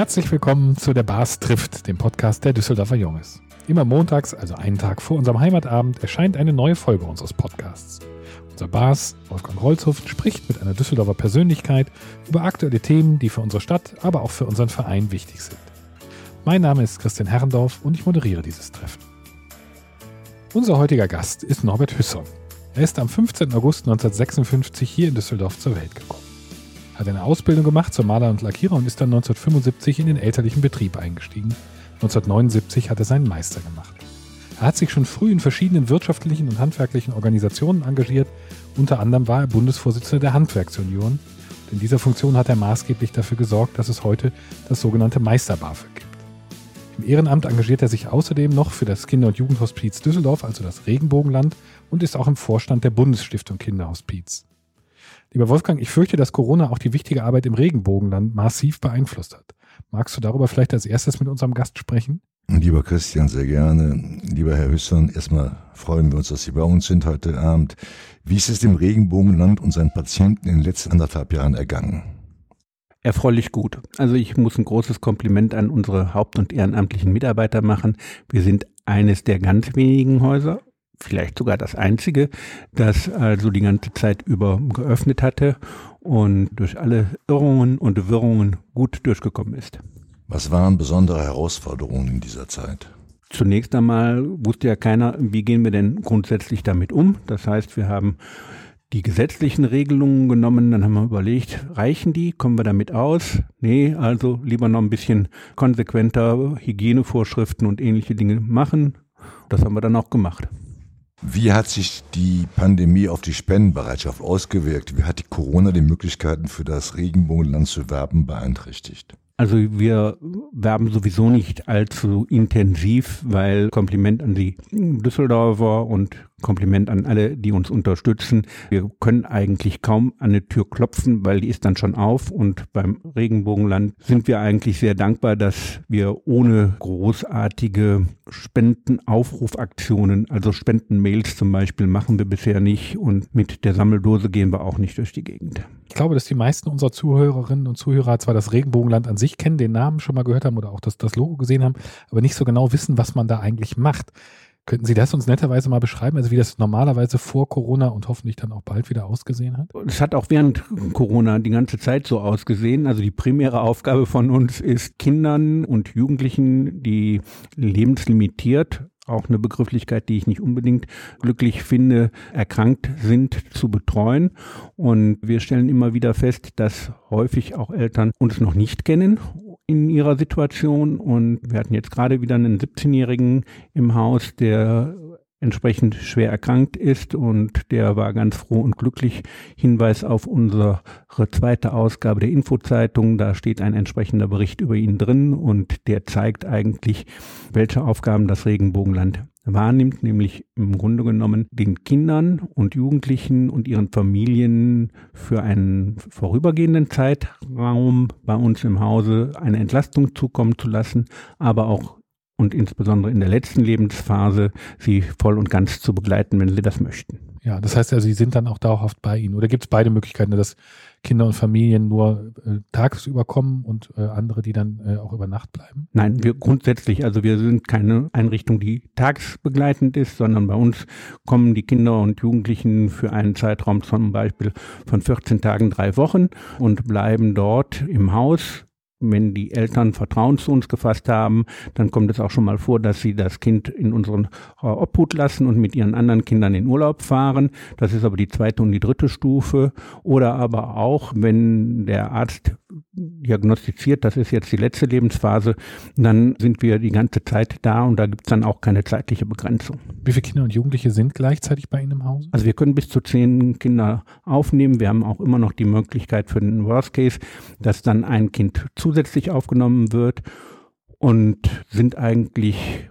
Herzlich willkommen zu der Bars trifft, dem Podcast der Düsseldorfer Junges. Immer montags, also einen Tag vor unserem Heimatabend, erscheint eine neue Folge unseres Podcasts. Unser Bars, Wolfgang Rolzhoff, spricht mit einer Düsseldorfer Persönlichkeit über aktuelle Themen, die für unsere Stadt, aber auch für unseren Verein wichtig sind. Mein Name ist Christian Herrendorf und ich moderiere dieses Treffen. Unser heutiger Gast ist Norbert Hüsson. Er ist am 15. August 1956 hier in Düsseldorf zur Welt gekommen hat eine Ausbildung gemacht zum Maler und Lackierer und ist dann 1975 in den elterlichen Betrieb eingestiegen. 1979 hat er seinen Meister gemacht. Er hat sich schon früh in verschiedenen wirtschaftlichen und handwerklichen Organisationen engagiert. Unter anderem war er Bundesvorsitzender der Handwerksunion. Und in dieser Funktion hat er maßgeblich dafür gesorgt, dass es heute das sogenannte Meister-BAföG gibt. Im Ehrenamt engagiert er sich außerdem noch für das Kinder- und Jugendhospiz Düsseldorf, also das Regenbogenland, und ist auch im Vorstand der Bundesstiftung Kinderhospiz. Lieber Wolfgang, ich fürchte, dass Corona auch die wichtige Arbeit im Regenbogenland massiv beeinflusst hat. Magst du darüber vielleicht als erstes mit unserem Gast sprechen? Lieber Christian, sehr gerne. Lieber Herr Hüsson, erstmal freuen wir uns, dass Sie bei uns sind heute Abend. Wie ist es dem Regenbogenland und seinen Patienten in den letzten anderthalb Jahren ergangen? Erfreulich gut. Also ich muss ein großes Kompliment an unsere haupt- und ehrenamtlichen Mitarbeiter machen. Wir sind eines der ganz wenigen Häuser vielleicht sogar das einzige, das also die ganze Zeit über geöffnet hatte und durch alle Irrungen und Wirrungen gut durchgekommen ist. Was waren besondere Herausforderungen in dieser Zeit? Zunächst einmal wusste ja keiner, wie gehen wir denn grundsätzlich damit um. Das heißt, wir haben die gesetzlichen Regelungen genommen, dann haben wir überlegt, reichen die, kommen wir damit aus? Nee, also lieber noch ein bisschen konsequenter Hygienevorschriften und ähnliche Dinge machen. Das haben wir dann auch gemacht. Wie hat sich die Pandemie auf die Spendenbereitschaft ausgewirkt? Wie hat die Corona die Möglichkeiten für das Regenbogenland zu werben beeinträchtigt? Also wir werben sowieso nicht allzu intensiv, weil Kompliment an die Düsseldorfer und Kompliment an alle, die uns unterstützen. Wir können eigentlich kaum an eine Tür klopfen, weil die ist dann schon auf. Und beim Regenbogenland sind wir eigentlich sehr dankbar, dass wir ohne großartige Spendenaufrufaktionen, also Spendenmails zum Beispiel, machen wir bisher nicht. Und mit der Sammeldose gehen wir auch nicht durch die Gegend. Ich glaube, dass die meisten unserer Zuhörerinnen und Zuhörer zwar das Regenbogenland an sich kennen, den Namen schon mal gehört haben oder auch das, das Logo gesehen haben, aber nicht so genau wissen, was man da eigentlich macht. Könnten Sie das uns netterweise mal beschreiben, also wie das normalerweise vor Corona und hoffentlich dann auch bald wieder ausgesehen hat? Es hat auch während Corona die ganze Zeit so ausgesehen. Also die primäre Aufgabe von uns ist, Kindern und Jugendlichen, die lebenslimitiert auch eine Begrifflichkeit, die ich nicht unbedingt glücklich finde, erkrankt sind, zu betreuen. Und wir stellen immer wieder fest, dass häufig auch Eltern uns noch nicht kennen in ihrer Situation. Und wir hatten jetzt gerade wieder einen 17-Jährigen im Haus, der entsprechend schwer erkrankt ist. Und der war ganz froh und glücklich. Hinweis auf unsere zweite Ausgabe der Infozeitung, da steht ein entsprechender Bericht über ihn drin. Und der zeigt eigentlich, welche Aufgaben das Regenbogenland wahrnimmt, nämlich im Grunde genommen den Kindern und Jugendlichen und ihren Familien für einen vorübergehenden Zeitraum bei uns im Hause eine Entlastung zukommen zu lassen, aber auch und insbesondere in der letzten Lebensphase sie voll und ganz zu begleiten, wenn sie das möchten. Ja, das heißt also, Sie sind dann auch dauerhaft bei Ihnen. Oder gibt es beide Möglichkeiten, dass Kinder und Familien nur äh, tagsüber kommen und äh, andere, die dann äh, auch über Nacht bleiben? Nein, wir grundsätzlich, also wir sind keine Einrichtung, die tagsbegleitend ist, sondern bei uns kommen die Kinder und Jugendlichen für einen Zeitraum zum Beispiel von 14 Tagen, drei Wochen und bleiben dort im Haus wenn die Eltern Vertrauen zu uns gefasst haben, dann kommt es auch schon mal vor, dass sie das Kind in unseren äh, Obhut lassen und mit ihren anderen Kindern in Urlaub fahren. Das ist aber die zweite und die dritte Stufe. Oder aber auch, wenn der Arzt diagnostiziert, das ist jetzt die letzte Lebensphase, dann sind wir die ganze Zeit da und da gibt es dann auch keine zeitliche Begrenzung. Wie viele Kinder und Jugendliche sind gleichzeitig bei Ihnen im Haus? Also wir können bis zu zehn Kinder aufnehmen. Wir haben auch immer noch die Möglichkeit für den Worst Case, dass dann ein Kind zusätzlich aufgenommen wird und sind eigentlich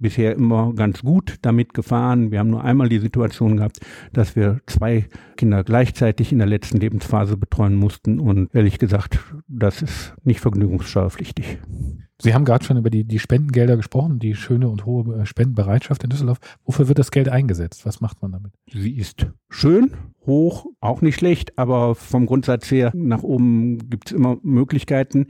bisher immer ganz gut damit gefahren. Wir haben nur einmal die Situation gehabt, dass wir zwei Kinder gleichzeitig in der letzten Lebensphase betreuen mussten. Und ehrlich gesagt, das ist nicht vergnügungssteuerpflichtig. Sie haben gerade schon über die, die Spendengelder gesprochen, die schöne und hohe Spendenbereitschaft in Düsseldorf. Wofür wird das Geld eingesetzt? Was macht man damit? Sie ist schön, hoch, auch nicht schlecht, aber vom Grundsatz her nach oben gibt es immer Möglichkeiten.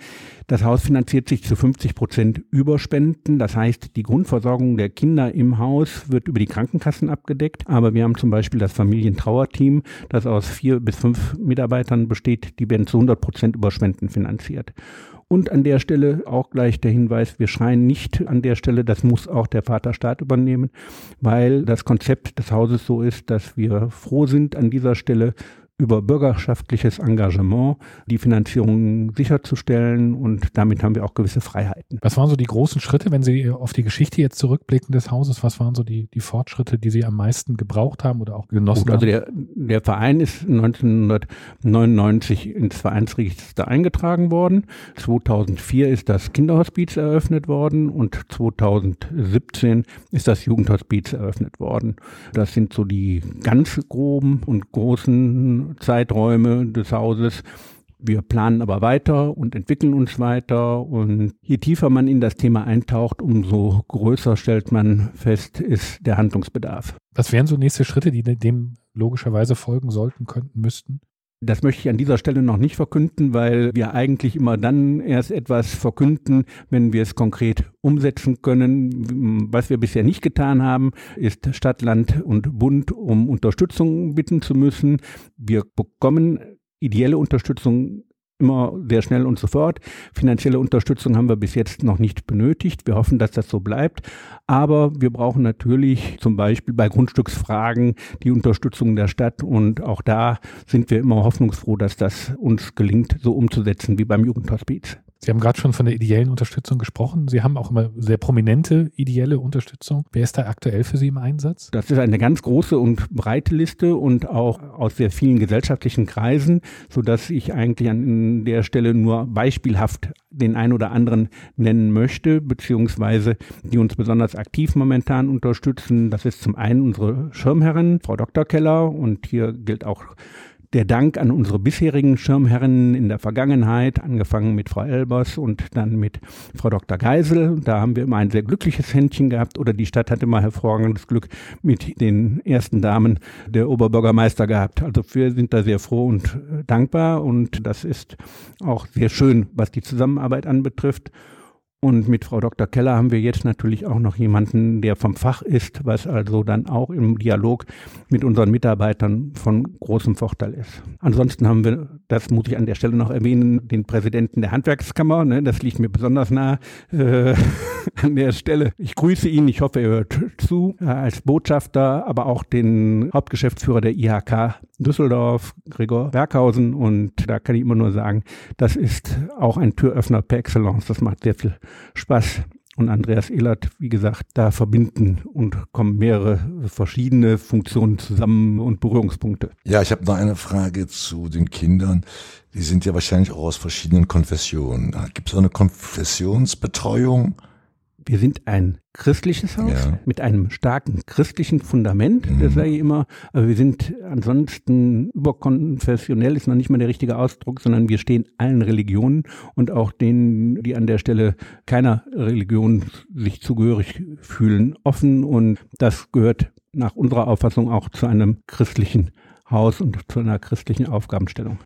Das Haus finanziert sich zu 50 Prozent über Spenden. Das heißt, die Grundversorgung der Kinder im Haus wird über die Krankenkassen abgedeckt. Aber wir haben zum Beispiel das Familientrauerteam, das aus vier bis fünf Mitarbeitern besteht. Die werden zu 100 Prozent über Spenden finanziert. Und an der Stelle auch gleich der Hinweis, wir schreien nicht an der Stelle, das muss auch der Vaterstaat übernehmen, weil das Konzept des Hauses so ist, dass wir froh sind an dieser Stelle über bürgerschaftliches Engagement die Finanzierung sicherzustellen und damit haben wir auch gewisse Freiheiten. Was waren so die großen Schritte, wenn Sie auf die Geschichte jetzt zurückblicken des Hauses? Was waren so die, die Fortschritte, die Sie am meisten gebraucht haben oder auch genossen Gut, also haben? Also der, der Verein ist 1999 ins Vereinsregister eingetragen worden. 2004 ist das Kinderhospiz eröffnet worden und 2017 ist das Jugendhospiz eröffnet worden. Das sind so die ganz groben und großen Zeiträume des Hauses. Wir planen aber weiter und entwickeln uns weiter. Und je tiefer man in das Thema eintaucht, umso größer stellt man fest, ist der Handlungsbedarf. Was wären so nächste Schritte, die dem logischerweise folgen sollten, könnten, müssten? Das möchte ich an dieser Stelle noch nicht verkünden, weil wir eigentlich immer dann erst etwas verkünden, wenn wir es konkret umsetzen können. Was wir bisher nicht getan haben, ist Stadt, Land und Bund um Unterstützung bitten zu müssen. Wir bekommen ideelle Unterstützung immer sehr schnell und sofort. Finanzielle Unterstützung haben wir bis jetzt noch nicht benötigt. Wir hoffen, dass das so bleibt. Aber wir brauchen natürlich zum Beispiel bei Grundstücksfragen die Unterstützung der Stadt. Und auch da sind wir immer hoffnungsfroh, dass das uns gelingt, so umzusetzen wie beim Jugendhospiz. Sie haben gerade schon von der ideellen Unterstützung gesprochen. Sie haben auch immer sehr prominente ideelle Unterstützung. Wer ist da aktuell für Sie im Einsatz? Das ist eine ganz große und breite Liste und auch aus sehr vielen gesellschaftlichen Kreisen, sodass ich eigentlich an der Stelle nur beispielhaft den einen oder anderen nennen möchte, beziehungsweise die uns besonders aktiv momentan unterstützen. Das ist zum einen unsere Schirmherrin, Frau Dr. Keller, und hier gilt auch der Dank an unsere bisherigen Schirmherren in der Vergangenheit, angefangen mit Frau Elbers und dann mit Frau Dr. Geisel. Da haben wir immer ein sehr glückliches Händchen gehabt oder die Stadt hatte immer hervorragendes Glück mit den ersten Damen der Oberbürgermeister gehabt. Also wir sind da sehr froh und äh, dankbar und das ist auch sehr schön, was die Zusammenarbeit anbetrifft. Und mit Frau Dr. Keller haben wir jetzt natürlich auch noch jemanden, der vom Fach ist, was also dann auch im Dialog mit unseren Mitarbeitern von großem Vorteil ist. Ansonsten haben wir, das muss ich an der Stelle noch erwähnen, den Präsidenten der Handwerkskammer, ne, das liegt mir besonders nah äh, an der Stelle. Ich grüße ihn, ich hoffe, er hört zu, äh, als Botschafter, aber auch den Hauptgeschäftsführer der IHK Düsseldorf, Gregor Berghausen. Und da kann ich immer nur sagen, das ist auch ein Türöffner per Excellence. Das macht sehr viel Spaß. Und Andreas Ehlert, wie gesagt, da verbinden und kommen mehrere verschiedene Funktionen zusammen und Berührungspunkte. Ja, ich habe noch eine Frage zu den Kindern. Die sind ja wahrscheinlich auch aus verschiedenen Konfessionen. Gibt es eine Konfessionsbetreuung? Wir sind ein christliches Haus ja. mit einem starken christlichen Fundament, mhm. das sage ich immer. Aber wir sind ansonsten überkonfessionell, ist noch nicht mal der richtige Ausdruck, sondern wir stehen allen Religionen und auch denen, die an der Stelle keiner Religion sich zugehörig fühlen, offen. Und das gehört nach unserer Auffassung auch zu einem christlichen Haus und zu einer christlichen Aufgabenstellung.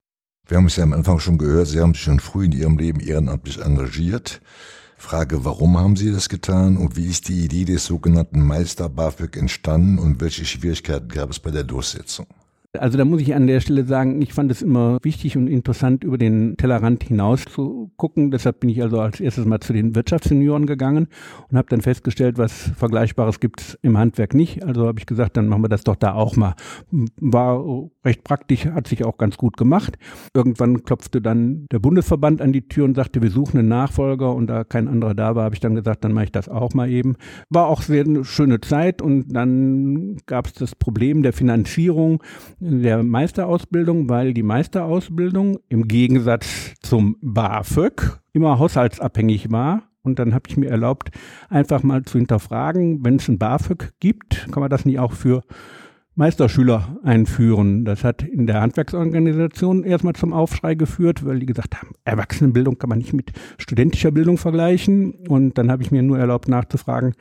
Wir haben es ja am Anfang schon gehört, Sie haben sich schon früh in Ihrem Leben ehrenamtlich engagiert. Frage, warum haben Sie das getan und wie ist die Idee des sogenannten Meister BAföG entstanden und welche Schwierigkeiten gab es bei der Durchsetzung? Also da muss ich an der Stelle sagen, ich fand es immer wichtig und interessant, über den Tellerrand hinaus zu gucken. Deshalb bin ich also als erstes mal zu den Wirtschaftssenioren gegangen und habe dann festgestellt, was Vergleichbares gibt es im Handwerk nicht. Also habe ich gesagt, dann machen wir das doch da auch mal. War recht praktisch, hat sich auch ganz gut gemacht. Irgendwann klopfte dann der Bundesverband an die Tür und sagte, wir suchen einen Nachfolger und da kein anderer da war, habe ich dann gesagt, dann mache ich das auch mal eben. War auch sehr eine schöne Zeit und dann gab es das Problem der Finanzierung der Meisterausbildung, weil die Meisterausbildung im Gegensatz zum BAföG immer haushaltsabhängig war. Und dann habe ich mir erlaubt, einfach mal zu hinterfragen, wenn es ein BAföG gibt, kann man das nicht auch für Meisterschüler einführen. Das hat in der Handwerksorganisation erstmal zum Aufschrei geführt, weil die gesagt haben, Erwachsenenbildung kann man nicht mit studentischer Bildung vergleichen. Und dann habe ich mir nur erlaubt nachzufragen,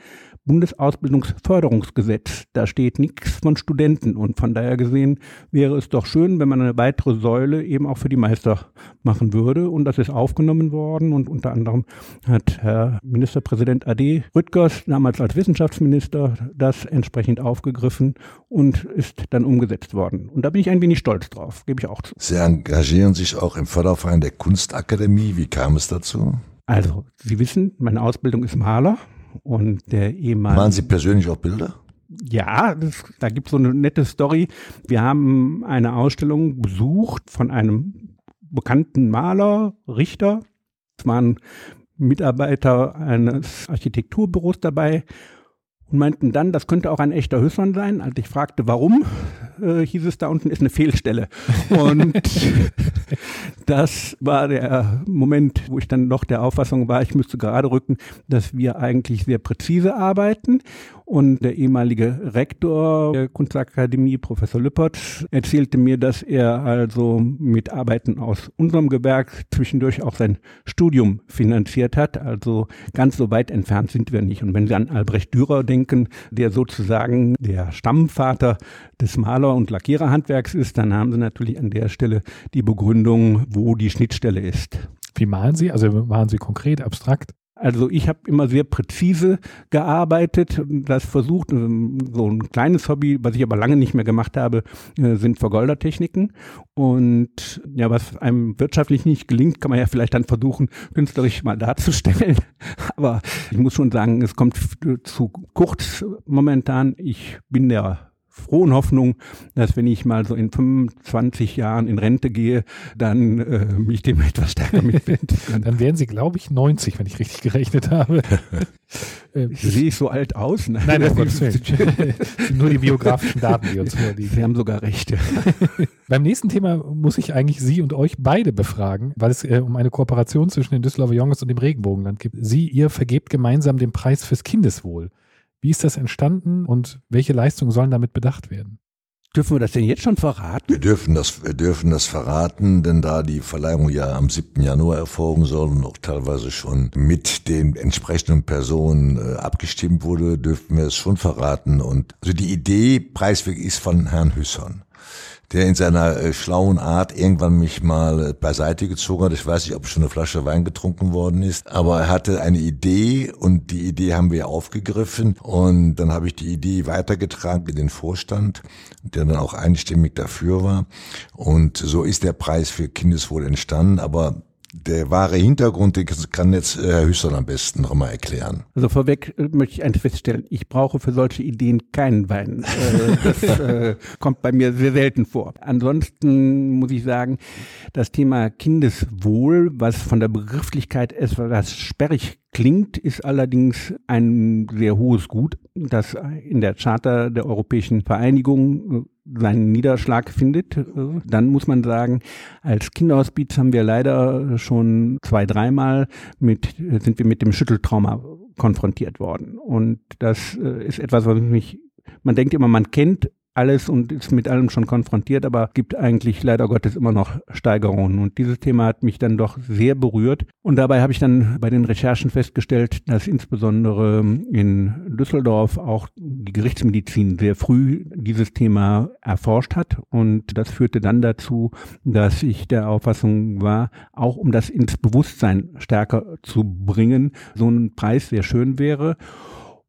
Bundesausbildungsförderungsgesetz. Da steht nichts von Studenten und von daher gesehen wäre es doch schön, wenn man eine weitere Säule eben auch für die Meister machen würde und das ist aufgenommen worden und unter anderem hat Herr Ministerpräsident AD Rüttgers damals als Wissenschaftsminister das entsprechend aufgegriffen und ist dann umgesetzt worden. Und da bin ich ein wenig stolz drauf, gebe ich auch zu. Sie engagieren sich auch im Förderverein der Kunstakademie. Wie kam es dazu? Also, Sie wissen, meine Ausbildung ist Maler und der ehemalige. Malen Sie persönlich auch Bilder? Ja, das, da gibt es so eine nette Story. Wir haben eine Ausstellung besucht von einem bekannten Maler, Richter. Es waren Mitarbeiter eines Architekturbüros dabei und meinten dann, das könnte auch ein echter Hüssern sein. Als ich fragte, warum, äh, hieß es, da unten ist eine Fehlstelle. Und das war der Moment, wo ich dann noch der Auffassung war, ich müsste gerade rücken, dass wir eigentlich sehr präzise arbeiten und der ehemalige Rektor der Kunstakademie, Professor Lüppert, erzählte mir, dass er also mit Arbeiten aus unserem Gewerk zwischendurch auch sein Studium finanziert hat. Also ganz so weit entfernt sind wir nicht. Und wenn Sie an Albrecht Dürer denken, der sozusagen der Stammvater des Maler- und Lackiererhandwerks ist, dann haben Sie natürlich an der Stelle die Begründung, wo die Schnittstelle ist. Wie malen Sie? Also malen Sie konkret, abstrakt? Also ich habe immer sehr präzise gearbeitet, das versucht, so ein kleines Hobby, was ich aber lange nicht mehr gemacht habe, äh, sind Vergoldertechniken. Und ja, was einem wirtschaftlich nicht gelingt, kann man ja vielleicht dann versuchen, künstlerisch mal darzustellen. Aber ich muss schon sagen, es kommt zu kurz momentan. Ich bin der frohen Hoffnung, dass wenn ich mal so in 25 Jahren in Rente gehe, dann äh, mich dem etwas stärker mitwenden kann. dann wären Sie, glaube ich, 90, wenn ich richtig gerechnet habe. äh, Sehe ich so alt aus? Nein, nein, nein Gottes Willen. Nur die biografischen Daten, die uns vorliegen. Sie haben sogar recht. Beim nächsten Thema muss ich eigentlich Sie und euch beide befragen, weil es äh, um eine Kooperation zwischen den Düsseldorfer Jungs und dem Regenbogenland geht. Sie, ihr vergebt gemeinsam den Preis fürs Kindeswohl. Wie ist das entstanden und welche Leistungen sollen damit bedacht werden? Dürfen wir das denn jetzt schon verraten? Wir dürfen das, wir dürfen das verraten, denn da die Verleihung ja am 7. Januar erfolgen soll und auch teilweise schon mit den entsprechenden Personen äh, abgestimmt wurde, dürfen wir es schon verraten. Und also die Idee preisweg ist von Herrn Hüssern der in seiner äh, schlauen Art irgendwann mich mal äh, beiseite gezogen hat. Ich weiß nicht, ob schon eine Flasche Wein getrunken worden ist, aber er hatte eine Idee und die Idee haben wir aufgegriffen und dann habe ich die Idee weitergetragen in den Vorstand, der dann auch einstimmig dafür war und so ist der Preis für Kindeswohl entstanden, aber der wahre Hintergrund, den kann jetzt äh, Herr Hüstern am besten nochmal erklären. Also vorweg äh, möchte ich eines feststellen, ich brauche für solche Ideen keinen Wein. Äh, das kommt bei mir sehr selten vor. Ansonsten muss ich sagen, das Thema Kindeswohl, was von der Begrifflichkeit etwas sperrig klingt, ist allerdings ein sehr hohes Gut, das in der Charta der Europäischen Vereinigung seinen Niederschlag findet, äh, dann muss man sagen, als Kinderhospiz haben wir leider schon zwei, dreimal mit, sind wir mit dem Schütteltrauma konfrontiert worden. Und das äh, ist etwas, was mich, man denkt immer, man kennt alles und ist mit allem schon konfrontiert, aber gibt eigentlich leider Gottes immer noch Steigerungen. Und dieses Thema hat mich dann doch sehr berührt. Und dabei habe ich dann bei den Recherchen festgestellt, dass insbesondere in Düsseldorf auch die Gerichtsmedizin sehr früh dieses Thema erforscht hat. Und das führte dann dazu, dass ich der Auffassung war, auch um das ins Bewusstsein stärker zu bringen, so ein Preis sehr schön wäre.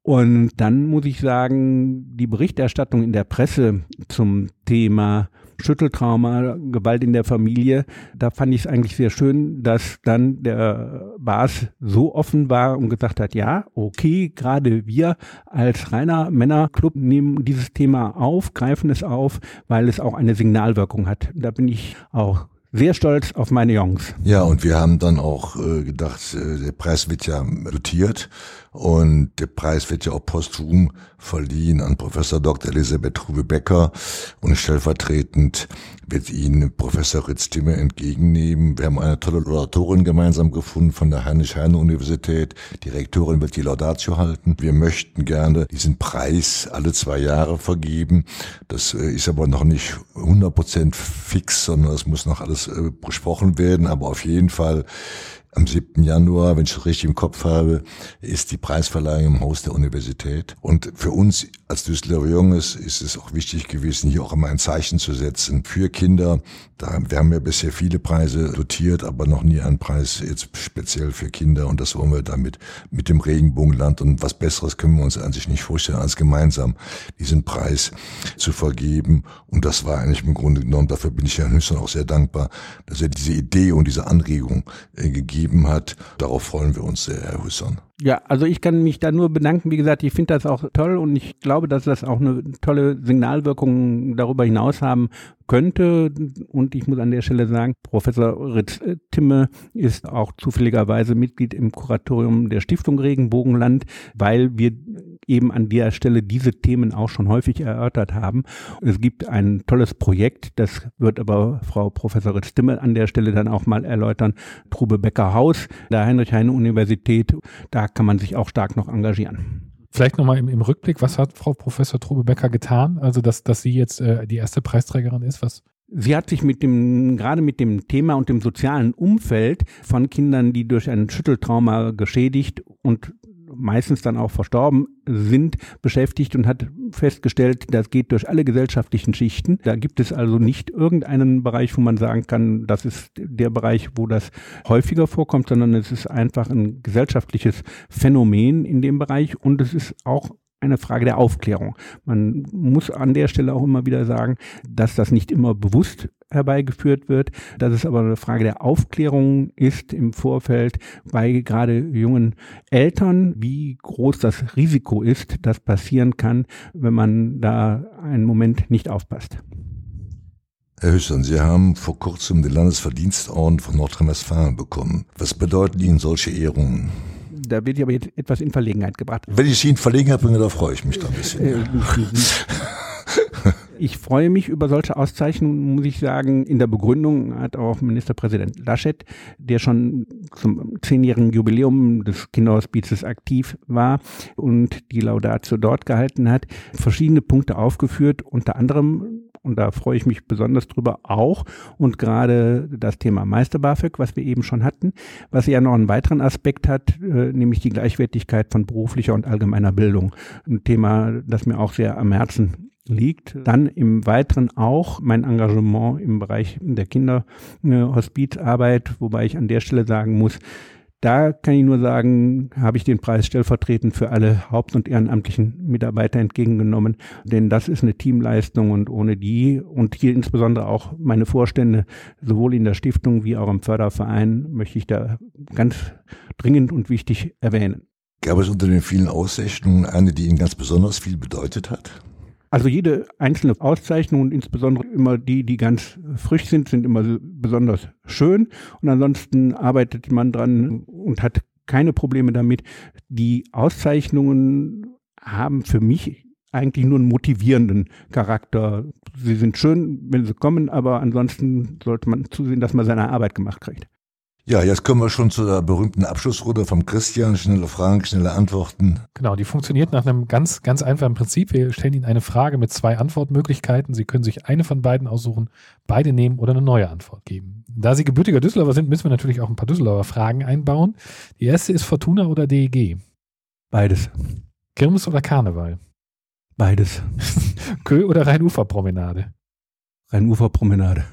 Und dann muss ich sagen, die Berichterstattung in der Presse zum Thema Schütteltrauma, Gewalt in der Familie, da fand ich es eigentlich sehr schön, dass dann der Bas so offen war und gesagt hat, ja, okay, gerade wir als reiner Männerclub nehmen dieses Thema auf, greifen es auf, weil es auch eine Signalwirkung hat. Da bin ich auch sehr stolz auf meine Jungs. Ja, und wir haben dann auch äh, gedacht, äh, der Preis wird ja dotiert Und der Preis wird ja auch posthum verliehen an Professor Dr. Elisabeth Trube-Becker und stellvertretend wird ihn Professor Ritz Timme entgegennehmen. Wir haben eine tolle Laudatorin gemeinsam gefunden von der Heinrich-Heine-Universität. Die Rektorin wird die Laudatio halten. Wir möchten gerne diesen Preis alle zwei Jahre vergeben. Das äh, ist aber noch nicht 100 Prozent fix, sondern es muss noch alles äh, besprochen werden. Aber auf jeden Fall am 7. Januar, wenn ich es richtig im Kopf habe, ist die Preisverleihung im Haus der Universität. Und für uns als Düsseldorfer Junges ist es auch wichtig gewesen, hier auch immer ein Zeichen zu setzen für Kinder. Da, wir haben ja bisher viele Preise dotiert, aber noch nie einen Preis jetzt speziell für Kinder. Und das wollen wir damit mit dem Regenbogenland. Und was Besseres können wir uns an sich nicht vorstellen, als gemeinsam diesen Preis zu vergeben. Und das war eigentlich im Grunde genommen, dafür bin ich Herrn Hüsson auch sehr dankbar, dass er diese Idee und diese Anregung äh, gegeben gegeben hat. Darauf freuen wir uns sehr, Herr Husson. Ja, also ich kann mich da nur bedanken. Wie gesagt, ich finde das auch toll und ich glaube, dass das auch eine tolle Signalwirkung darüber hinaus haben könnte. Und ich muss an der Stelle sagen, Professor Ritz äh, Timme ist auch zufälligerweise Mitglied im Kuratorium der Stiftung Regenbogenland, weil wir eben an der Stelle diese Themen auch schon häufig erörtert haben. Es gibt ein tolles Projekt, das wird aber Frau Professor Ritz Timme an der Stelle dann auch mal erläutern. Trube Becker Haus der Heinrich-Heine-Universität. Da kann man sich auch stark noch engagieren. Vielleicht nochmal im, im Rückblick, was hat Frau Professor Trube Becker getan? Also, dass, dass sie jetzt äh, die erste Preisträgerin ist, was, Sie hat sich mit dem, gerade mit dem Thema und dem sozialen Umfeld von Kindern, die durch ein Schütteltrauma geschädigt und meistens dann auch verstorben sind, beschäftigt und hat festgestellt, das geht durch alle gesellschaftlichen Schichten. Da gibt es also nicht irgendeinen Bereich, wo man sagen kann, das ist der Bereich, wo das häufiger vorkommt, sondern es ist einfach ein gesellschaftliches Phänomen in dem Bereich und es ist auch eine Frage der Aufklärung. Man muss an der Stelle auch immer wieder sagen, dass das nicht immer bewusst herbeigeführt wird, dass es aber eine Frage der Aufklärung ist im Vorfeld bei gerade jungen Eltern, wie groß das Risiko ist, das passieren kann, wenn man da einen Moment nicht aufpasst. Herr Hüsson, Sie haben vor kurzem den Landesverdienstorden von Nordrhein-Westfalen bekommen. Was bedeuten Ihnen solche Ehrungen? Da wird ich aber jetzt etwas in Verlegenheit gebracht. Wenn ich Sie in Verlegenheit bringe, da freue ich mich da ein bisschen. Äh, ich freue mich über solche Auszeichnungen, muss ich sagen. In der Begründung hat auch Ministerpräsident Laschet, der schon zum zehnjährigen Jubiläum des Kinderhospizes aktiv war und die Laudatio dort gehalten hat, verschiedene Punkte aufgeführt, unter anderem und da freue ich mich besonders drüber auch. Und gerade das Thema Meister BAföG, was wir eben schon hatten, was ja noch einen weiteren Aspekt hat, äh, nämlich die Gleichwertigkeit von beruflicher und allgemeiner Bildung. Ein Thema, das mir auch sehr am Herzen liegt. Dann im Weiteren auch mein Engagement im Bereich der Kinderhospizarbeit, wobei ich an der Stelle sagen muss, da kann ich nur sagen, habe ich den Preis stellvertretend für alle haupt- und ehrenamtlichen Mitarbeiter entgegengenommen, denn das ist eine Teamleistung und ohne die und hier insbesondere auch meine Vorstände, sowohl in der Stiftung wie auch im Förderverein, möchte ich da ganz dringend und wichtig erwähnen. Gab es unter den vielen Auszeichnungen eine, die Ihnen ganz besonders viel bedeutet hat? Also jede einzelne Auszeichnung und insbesondere immer die, die ganz frisch sind, sind immer besonders schön. Und ansonsten arbeitet man dran und hat keine Probleme damit. Die Auszeichnungen haben für mich eigentlich nur einen motivierenden Charakter. Sie sind schön, wenn sie kommen, aber ansonsten sollte man zusehen, dass man seine Arbeit gemacht kriegt. Ja, jetzt kommen wir schon zu der berühmten Abschlussrunde vom Christian. Schnelle Fragen, schnelle Antworten. Genau, die funktioniert nach einem ganz, ganz einfachen Prinzip. Wir stellen Ihnen eine Frage mit zwei Antwortmöglichkeiten. Sie können sich eine von beiden aussuchen, beide nehmen oder eine neue Antwort geben. Da Sie gebürtiger Düsseldorfer sind, müssen wir natürlich auch ein paar Düsseldorfer Fragen einbauen. Die erste ist Fortuna oder DEG? Beides. Kirmes oder Karneval? Beides. Kö oder Rheinuferpromenade? Rheinuferpromenade.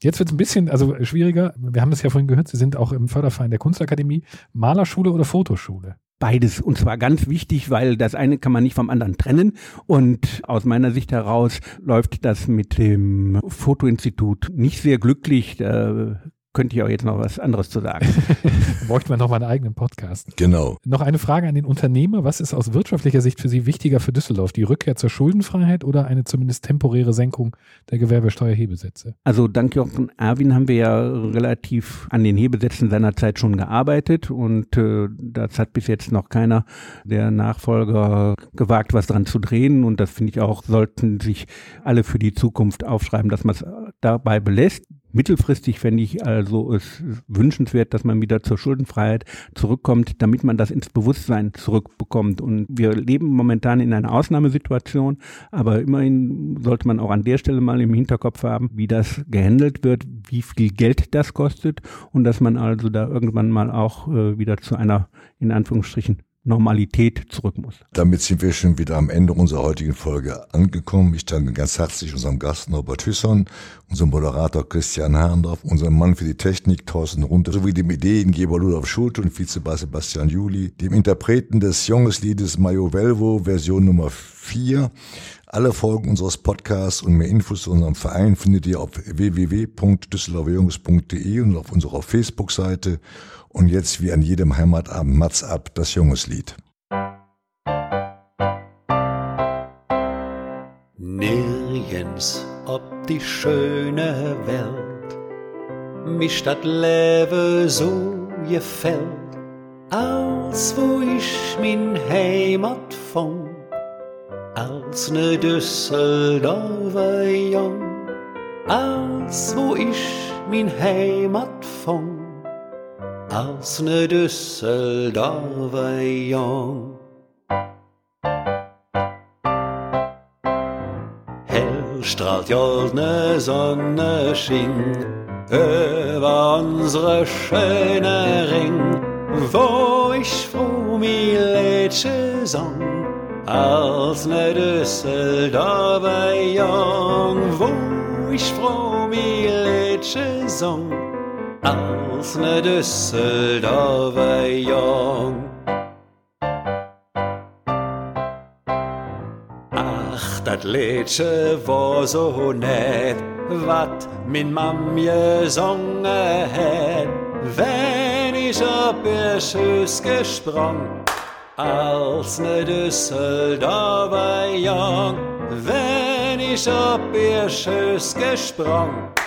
Jetzt wird es ein bisschen also schwieriger. Wir haben es ja vorhin gehört, Sie sind auch im Förderverein der Kunstakademie. Malerschule oder Fotoschule? Beides. Und zwar ganz wichtig, weil das eine kann man nicht vom anderen trennen. Und aus meiner Sicht heraus läuft das mit dem Fotoinstitut nicht sehr glücklich. Da könnte ich auch jetzt noch was anderes zu sagen. Bräuchten wir noch mal einen eigenen Podcast. Genau. Noch eine Frage an den Unternehmer. Was ist aus wirtschaftlicher Sicht für Sie wichtiger für Düsseldorf? Die Rückkehr zur Schuldenfreiheit oder eine zumindest temporäre Senkung der Gewerbesteuerhebesätze? Also dank Jochen Erwin haben wir ja relativ an den Hebesätzen seiner Zeit schon gearbeitet und äh, das hat bis jetzt noch keiner der Nachfolger gewagt, was dran zu drehen und das finde ich auch, sollten sich alle für die Zukunft aufschreiben, dass man es dabei belässt. Mittelfristig fände ich also es wünschenswert, dass man wieder zur Schuldenfreiheit zurückkommt, damit man das ins Bewusstsein zurückbekommt. Und wir leben momentan in einer Ausnahmesituation, aber immerhin sollte man auch an der Stelle mal im Hinterkopf haben, wie das gehandelt wird, wie viel Geld das kostet und dass man also da irgendwann mal auch äh, wieder zu einer, in Anführungsstrichen, Normalität zurück muss. Damit sind wir schon wieder am Ende unserer heutigen Folge angekommen. Ich danke ganz herzlich unserem Gast Norbert Hüsson, unserem Moderator Christian Harndorf, unserem Mann für die Technik Thorsten Runter, sowie dem Ideengeber Ludolf Schulte und Vizebass Sebastian Juli, dem Interpreten des Jungesliedes Mayo Velvo, Version Nummer 4. Alle Folgen unseres Podcasts und mehr Infos zu unserem Verein findet ihr auf www.düsseldorferjunges.de und auf unserer Facebook-Seite und jetzt wie an jedem Heimatabend Mats ab das Jungeslied. Nirgends ob die schöne Welt mich dat Leben so gefällt, als wo ich min Heimat fand, als ne Düsseldorfer Jung, als wo ich min Heimat fand als ne Düsseldorfer Jung. Hell strahlt goldne Sonne schien über unsere schöne Ring, wo ich froh mi sang, als ne Düsseldorfer Jung, wo ich froh mi Lädsche sang als ne Düsseldorfer Jung. Ach, dat Liedje war so nett, wat min Mam gesungen het, wenn ich ob ihr Schüss gesprung, als ne Düsseldorfer Jung, wenn ich ob ihr Schüss gesprung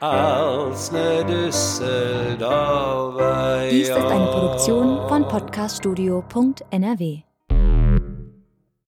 als ne Düsseldorfer Dies ist eine Produktion von podcaststudio.nrw.